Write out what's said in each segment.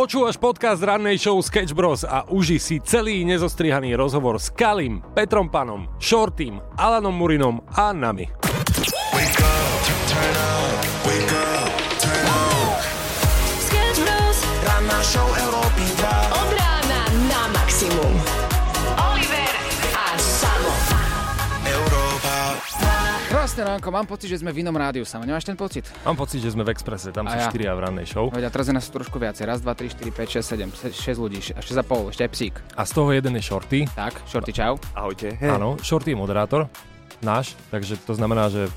Počúvaš podcast rannej show Sketch Bros a uži si celý nezostrihaný rozhovor s Kalim, Petrom Panom, Shortym, Alanom Murinom a nami. Sketch Krásne ránko, mám pocit, že sme v inom rádiu sama. Nemáš ten pocit? Mám pocit, že sme v Expresse, tam A sú ja. štyria v rannej show. Veď a teraz je nás trošku viacej. Raz, dva, tri, štyri, 5, 6, 7, 6 ľudí, 6 a pol, ešte aj psík. A z toho jeden je Shorty. Tak, Shorty, čau. Ahojte. Áno, Shorty je moderátor, náš, takže to znamená, že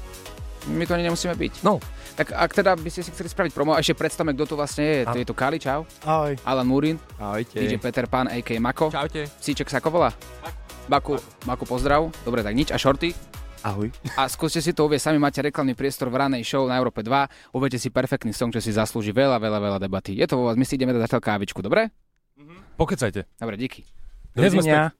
My to ani nemusíme byť. no, Tak ak teda by ste si chceli spraviť promo, a ešte predstavme, kto tu vlastne je. To je tu Kali, čau. Ahoj. Alan Murin, Ahojte. DJ Peter Pan, a.k. Mako. Čaute. Psíček sa ako volá? Baku, Baku pozdrav. Dobre, tak nič. A Shorty? Ahoj. A skúste si to uvieť, sami máte reklamný priestor v ranej show na Európe 2. Uvedte si perfektný song, čo si zaslúži veľa, veľa, veľa debaty. Je to vo vás, my si ideme dať zatiaľ kávičku, dobre? pokecajte. Dobre, díky. Späť.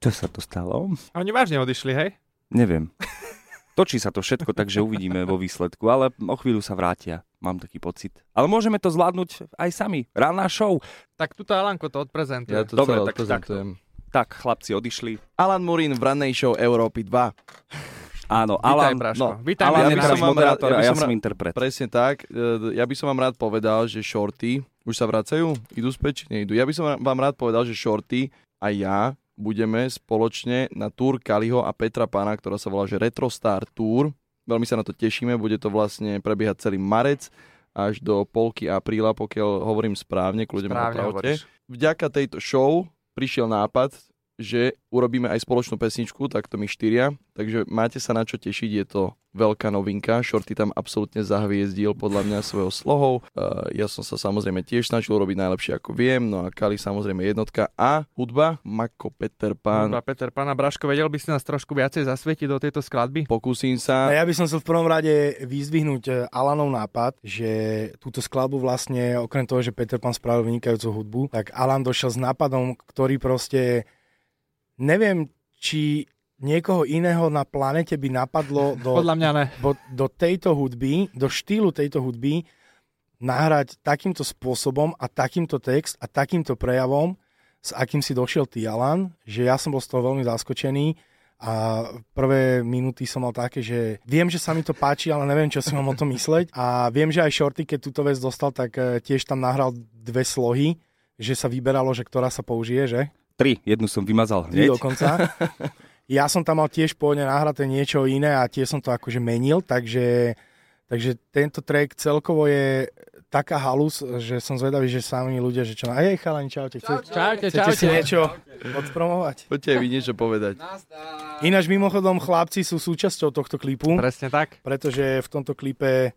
Čo sa to stalo? A oni vážne odišli, hej? Neviem. Točí sa to všetko, takže uvidíme vo výsledku, ale o chvíľu sa vrátia. Mám taký pocit. Ale môžeme to zvládnuť aj sami. Rána show. Tak tuto Alanko to odprezentuje. Ja to Dobre, celé tak odprezentujem. Tak, chlapci odišli. Alan Murin v rannej show Európy 2. Áno, Vítaj, Alan, Braško. no, Vítaj, Alan ja je by som moderátor rád- ja ja som rád- interpret. Presne tak. E, Ja by som vám rád povedal, že Shorty, už sa vracajú? Idú späť, nejdu? Ja by som vám rád povedal, že Shorty a ja budeme spoločne na túr Kaliho a Petra Pána, ktorá sa volá že Retro Star Tour. Veľmi sa na to tešíme, bude to vlastne prebiehať celý marec až do polky apríla, pokiaľ hovorím správne, kľudne ma opravte. vďaka tejto show prišiel nápad, že urobíme aj spoločnú pesničku, takto my štyria, takže máte sa na čo tešiť, je to veľká novinka, Shorty tam absolútne zahviezdil podľa mňa svojou slohou, uh, ja som sa samozrejme tiež snažil robiť najlepšie ako viem, no a Kali samozrejme jednotka a hudba, Mako Peter Pán, Hudba Peter Pána Braško, vedel by si nás trošku viacej zasvietiť do tejto skladby? pokúsim A sa, ja by som chcel v prvom rade vyzdvihnúť e, Alanov nápad, že túto skladbu vlastne, okrem toho, že Peter Pan spravil vynikajúcu hudbu, tak Alan došiel s nápadom, ktorý proste, neviem, či niekoho iného na planete by napadlo do, Podľa mňa ne. do, do tejto hudby, do štýlu tejto hudby nahrať takýmto spôsobom a takýmto text a takýmto prejavom, s akým si došiel ty, Alan, že ja som bol z toho veľmi zaskočený a prvé minúty som mal také, že viem, že sa mi to páči, ale neviem, čo si mám o tom mysleť a viem, že aj Shorty, keď túto vec dostal, tak eh, tiež tam nahral dve slohy, že sa vyberalo, že ktorá sa použije, že? Tri, jednu som vymazal Tri hneď. dokonca. Ja som tam mal tiež pôvodne nahraté niečo iné a tiež som to akože menil, takže, takže tento track celkovo je taká halus, že som zvedavý, že sami ľudia, že čo... Hej, chalani, čaute. Chcete, Čaute, chcete si čaute. niečo odpromovať? poďte aj vy niečo povedať. Ináč mimochodom chlapci sú súčasťou tohto klipu, Presne tak. pretože v tomto klipe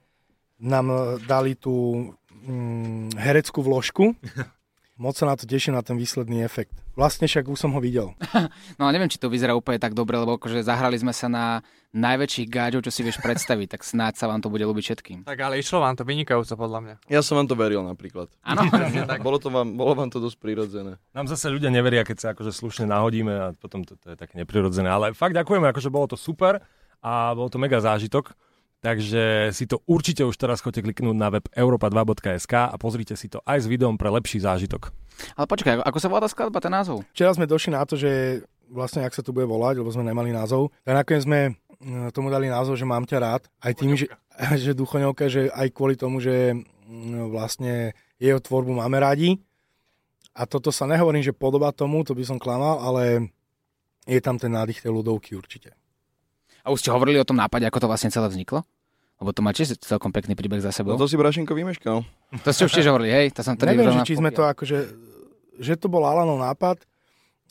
nám dali tú mm, hereckú vložku. Moc sa na to teším, na ten výsledný efekt. Vlastne však už som ho videl. No a neviem, či to vyzerá úplne tak dobre, lebo akože zahrali sme sa na najväčších gáďov, čo si vieš predstaviť, tak snáď sa vám to bude ľúbiť všetkým. Tak ale išlo vám to vynikajúco podľa mňa. Ja som vám to veril napríklad. Áno, Bolo, to vám, bolo vám to dosť prirodzené. Nám zase ľudia neveria, keď sa akože slušne nahodíme a potom to, to je také neprirodzené. Ale fakt ďakujeme, akože bolo to super a bol to mega zážitok. Takže si to určite už teraz chodte kliknúť na web europa2.sk a pozrite si to aj s videom pre lepší zážitok. ale počkaj, ako- sa volá tá skladba, ten názov? Včera sme došli na to, že vlastne, ak sa to bude volať, lebo sme nemali názov, tak nakoniec sme mm, tomu dali názov, že mám ťa rád. Aj tým, že, že duchoňovka, že aj kvôli tomu, že mm, vlastne jeho tvorbu máme rádi. A toto sa nehovorím, že podobá tomu, to by som klamal, ale je tam ten nádych tej ľudovky určite. A už ste hovorili o tom nápade, ako to vlastne celé vzniklo? Lebo to má tiež celkom pekný príbeh za sebou. No to si Brašenko vymeškal. To ste už tiež hovorili, hej? To som Neviem, že či sme to akože, že to bol Alanov nápad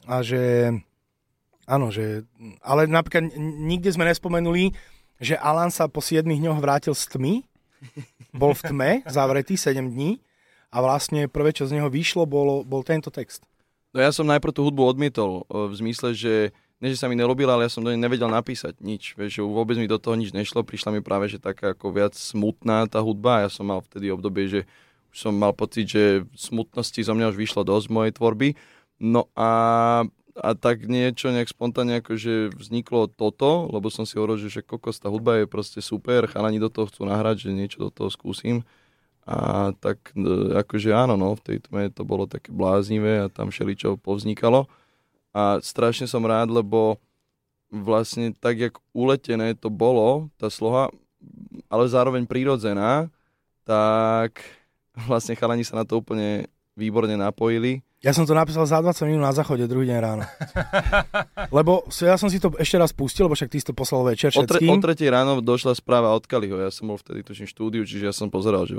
a že áno, že, ale napríklad nikde sme nespomenuli, že Alan sa po 7 dňoch vrátil z tmy, bol v tme, zavretý 7 dní a vlastne prvé, čo z neho vyšlo, bolo, bol tento text. No ja som najprv tú hudbu odmietol, v zmysle, že ne, že sa mi nerobila, ale ja som do nej nevedel napísať nič. Vieš, že vôbec mi do toho nič nešlo, prišla mi práve, že taká ako viac smutná tá hudba ja som mal vtedy obdobie, že už som mal pocit, že smutnosti zo mňa už vyšlo dosť z mojej tvorby. No a a tak niečo nejak spontánne akože vzniklo toto, lebo som si hovoril, že, že kokos, tá hudba je proste super, chalani do toho chcú nahrať, že niečo do toho skúsim. A tak e, akože áno, no, v tej tme to bolo také bláznivé a tam všeličo povznikalo. A strašne som rád, lebo vlastne tak, jak uletené to bolo, tá sloha, ale zároveň prírodzená, tak vlastne chalani sa na to úplne výborne napojili. Ja som to napísal za 20 minút na záchode, druhý deň ráno. Lebo ja som si to ešte raz pustil, lebo však ty si to poslal večer O, tre, o tretej ráno došla správa od Kaliho, ja som bol vtedy tuším štúdiu, čiže ja som pozeral, že.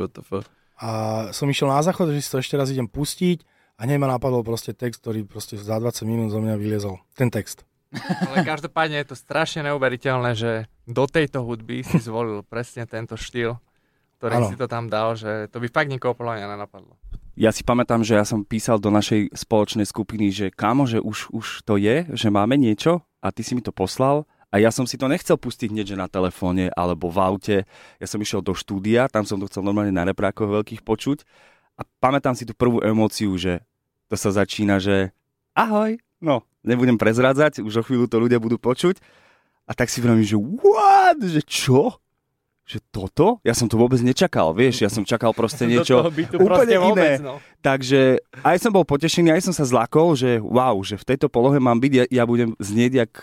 A som išiel na záchod, že si to ešte raz idem pustiť a hneď ma napadol proste text, ktorý proste za 20 minút zo mňa vyliezol. Ten text. Ale každopádne je to strašne neuveriteľné, že do tejto hudby si zvolil presne tento štýl, ktorý Áno. si to tam dal, že to by fakt nikoho podľa mňa nenapadlo. Ja si pamätám, že ja som písal do našej spoločnej skupiny, že kámo, že už, už to je, že máme niečo a ty si mi to poslal a ja som si to nechcel pustiť hneď že na telefóne alebo v aute. Ja som išiel do štúdia, tam som to chcel normálne na reprákoch veľkých počuť a pamätám si tú prvú emóciu, že to sa začína, že ahoj, no, nebudem prezrádzať, už o chvíľu to ľudia budú počuť a tak si vravím, že what, že čo? Že toto? Ja som to vôbec nečakal, vieš, ja som čakal proste niečo úplne iné. no. Takže aj som bol potešený, aj som sa zlakol, že wow, že v tejto polohe mám byť, ja, ja budem znieť jak...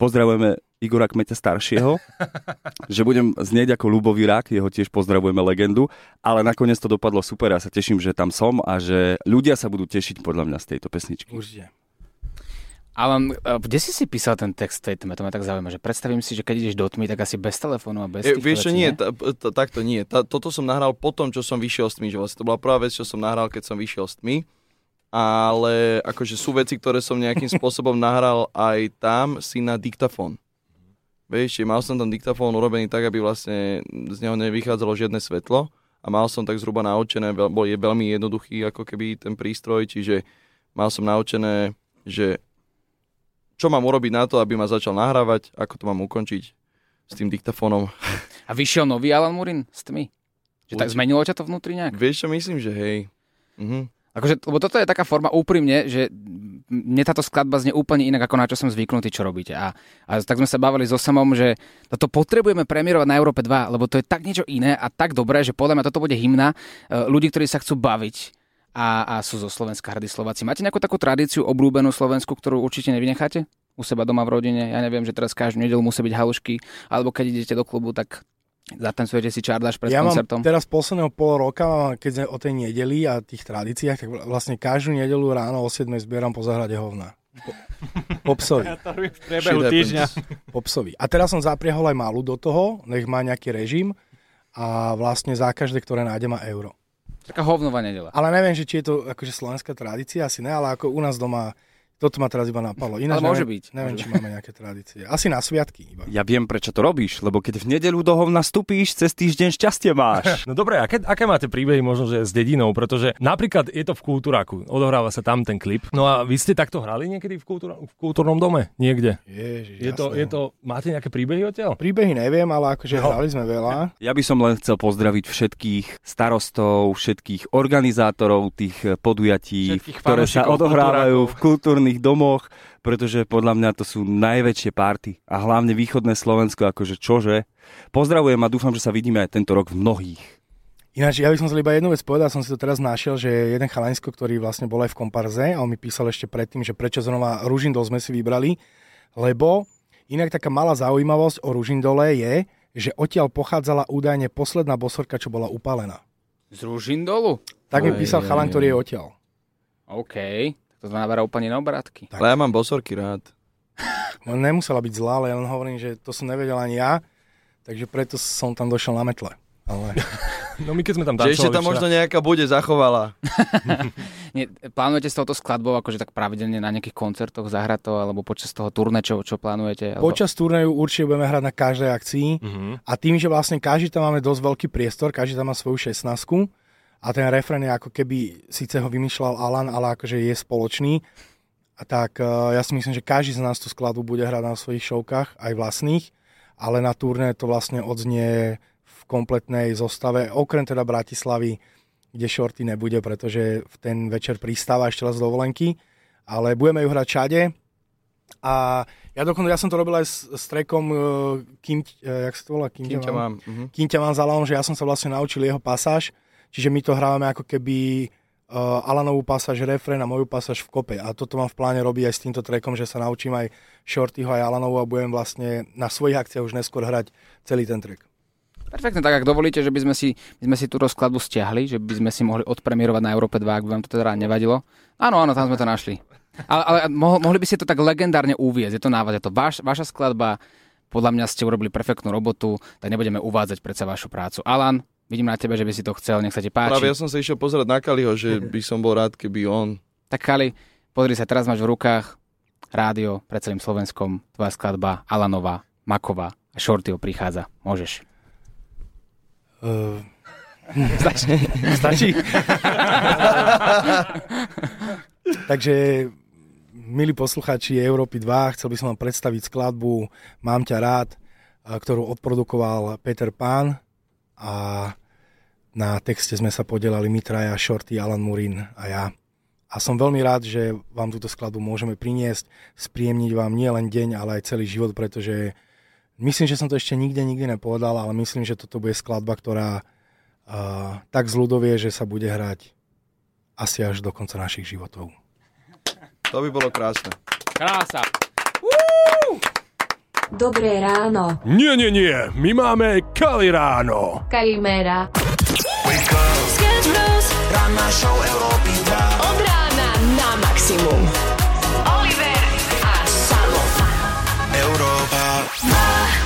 Pozdravujeme Igora Kmeťa staršieho, že budem znieť ako Ľubový rak, jeho tiež pozdravujeme legendu, ale nakoniec to dopadlo super, ja sa teším, že tam som a že ľudia sa budú tešiť podľa mňa z tejto pesničky. Určite. Ale kde si si písal ten text tej tme? To ma tak zaujíma, že predstavím si, že keď ideš do tmy, tak asi bez telefónu a bez týchto vieš čo, nie, takto nie. Toto som nahral potom, čo som vyšiel s tmy, že vlastne to bola prvá vec, čo som nahral, keď som vyšiel s tmy. Ale akože sú veci, ktoré som nejakým spôsobom nahral aj tam si na diktafón. Vieš, mal som tam diktafón urobený tak, aby vlastne z neho nevychádzalo žiadne svetlo a mal som tak zhruba naučené, bol, je veľmi jednoduchý ako keby ten prístroj, čiže mal som naučené, že čo mám urobiť na to, aby ma začal nahrávať, ako to mám ukončiť s tým diktafónom. A vyšiel nový Alan Murin s tmy? Že tak zmenilo ťa to vnútri nejak? Vieš čo, myslím, že hej. Mhm. Akože, lebo toto je taká forma úprimne, že mne táto skladba znie úplne inak, ako na čo som zvyknutý, čo robíte. A, a tak sme sa bavili so Samom, že toto potrebujeme premiérovať na Európe 2, lebo to je tak niečo iné a tak dobré, že podľa mňa toto bude hymna e, ľudí, ktorí sa chcú baviť a, a sú zo Slovenska hrdí Slováci. Máte nejakú takú tradíciu obľúbenú Slovensku, ktorú určite nevynecháte? U seba doma v rodine? Ja neviem, že teraz každú nedelu musí byť halušky, alebo keď idete do klubu, tak zatancujete si čardáš pred ja koncertom. mám teraz posledného pol roka, keď sme o tej nedeli a tých tradíciách, tak vlastne každú nedelu ráno o 7 zbieram po zahrade hovna. Po, po psovi. Ja to robím v priebehu Shit týždňa. Po psovi. A teraz som zapriahol aj malú do toho, nech má nejaký režim a vlastne za každé, ktoré nájde, má euro. Taká hovnová nedela. Ale neviem, že či je to akože slovenská tradícia, asi ne, ale ako u nás doma, toto ma teraz iba napadlo. Ináč Ale môže neviem, byť, Neviem, môže či máme nejaké tradície. Asi na sviatky iba. Ja viem, prečo to robíš, lebo keď v nedelu do hovna stupíš, cez týždeň šťastie máš. No dobre, aké, aké máte príbehy možno, že s dedinou? Pretože napríklad je to v Kultúraku, odohráva sa tam ten klip. No a vy ste takto hrali niekedy v, kultúra, v kultúrnom dome? Niekde? Ježiš, Je to, je to, máte nejaké príbehy odtiaľ? Príbehy neviem, ale akože No. hrali sme veľa. Ja by som len chcel pozdraviť všetkých starostov, všetkých organizátorov tých podujatí, Všetkých ktoré sa odohrávajú v kultúrakov. Kultúrnych domoch, pretože podľa mňa to sú najväčšie párty a hlavne východné Slovensko, akože čože. Pozdravujem a dúfam, že sa vidíme aj tento rok v mnohých. Ináč, ja by som chcel iba jednu vec povedať, som si to teraz našiel, že jeden chalansko, ktorý vlastne bol aj v komparze a on mi písal ešte predtým, že prečo znova Ružindol sme si vybrali, lebo inak taká malá zaujímavosť o Ružindole je, že odtiaľ pochádzala údajne posledná bosorka, čo bola upálená. Z Ružindolu? Tak mi písal chalan, ktorý je odtiaľ. OK, to naberá úplne iné obrátky. Ale ja mám bosorky rád. No, nemusela byť zlá, ale ja len hovorím, že to som nevedel ani ja, takže preto som tam došiel na metle. Ale No my keď sme tam Že ešte tancovali tam možno nejaká bude zachovala. Nie, plánujete s touto skladbou akože tak pravidelne na nejakých koncertoch zahrať to, alebo počas toho turné, čo, čo plánujete? Alebo... počas turnajú určite budeme hrať na každej akcii Mhm. a tým, že vlastne každý tam máme dosť veľký priestor, každý tam má svoju 16 a ten refrén je ako keby, síce ho vymýšľal Alan, ale akože je spoločný, a tak uh, ja si myslím, že každý z nás tú skladbu bude hrať na svojich šovkách, aj vlastných, ale na turné to vlastne odznie v kompletnej zostave, okrem teda Bratislavy, kde Shorty nebude, pretože v ten večer pristáva ešte raz dovolenky ale budeme ju hrať všade. A ja dokonca, ja som to robil aj s, s trackom uh, Kým, uh, jak sa to volá? Kým, Kým ťa mám. Mhm. Kým ťa mám za že ja som sa vlastne naučil jeho pasáž, čiže my to hrávame ako keby uh, Alanovú pasáž refrén a moju pasáž v kope. A toto mám v pláne robiť aj s týmto trackom, že sa naučím aj Shortyho aj Alanovú a budem vlastne na svojich akciách už neskôr hrať celý ten track. Perfektne, tak ak dovolíte, že by sme si, by sme si túto skladbu stiahli, že by sme si mohli odpremierovať na Európe 2, ak by vám to teda nevadilo. Áno, áno, tam sme to našli. Ale, ale mo- mohli by ste to tak legendárne uviezť, je to návod, je to vaš, vaša skladba, podľa mňa ste urobili perfektnú robotu, tak nebudeme uvádzať predsa vašu prácu. Alan, vidím na tebe, že by si to chcel, nech sa ti páči. Práve ja som sa išiel pozerať na Kaliho, že by som bol rád, keby on... Tak Kali, pozri sa, teraz máš v rukách rádio pred celým Slovenskom, tvoja skladba Alanová, Maková a Shortyho prichádza. Môžeš. Uh, stačí. stačí. Takže, milí poslucháči Európy 2, chcel by som vám predstaviť skladbu Mám ťa rád, a ktorú odprodukoval Peter Pán a na texte sme sa podelali my traja, Shorty, Alan Murin a ja. A som veľmi rád, že vám túto skladbu môžeme priniesť, spríjemniť vám nie len deň, ale aj celý život, pretože myslím, že som to ešte nikde, nikdy nepovedal, ale myslím, že toto bude skladba, ktorá uh, tak zľudovie, že sa bude hrať asi až do konca našich životov. To by bolo krásne. Krása. Dobré ráno. Nie, nie, nie, my máme Kali ráno. Kalimera našou Európy 2. Od rána na maximum. Oliver a Samo. Európa 2.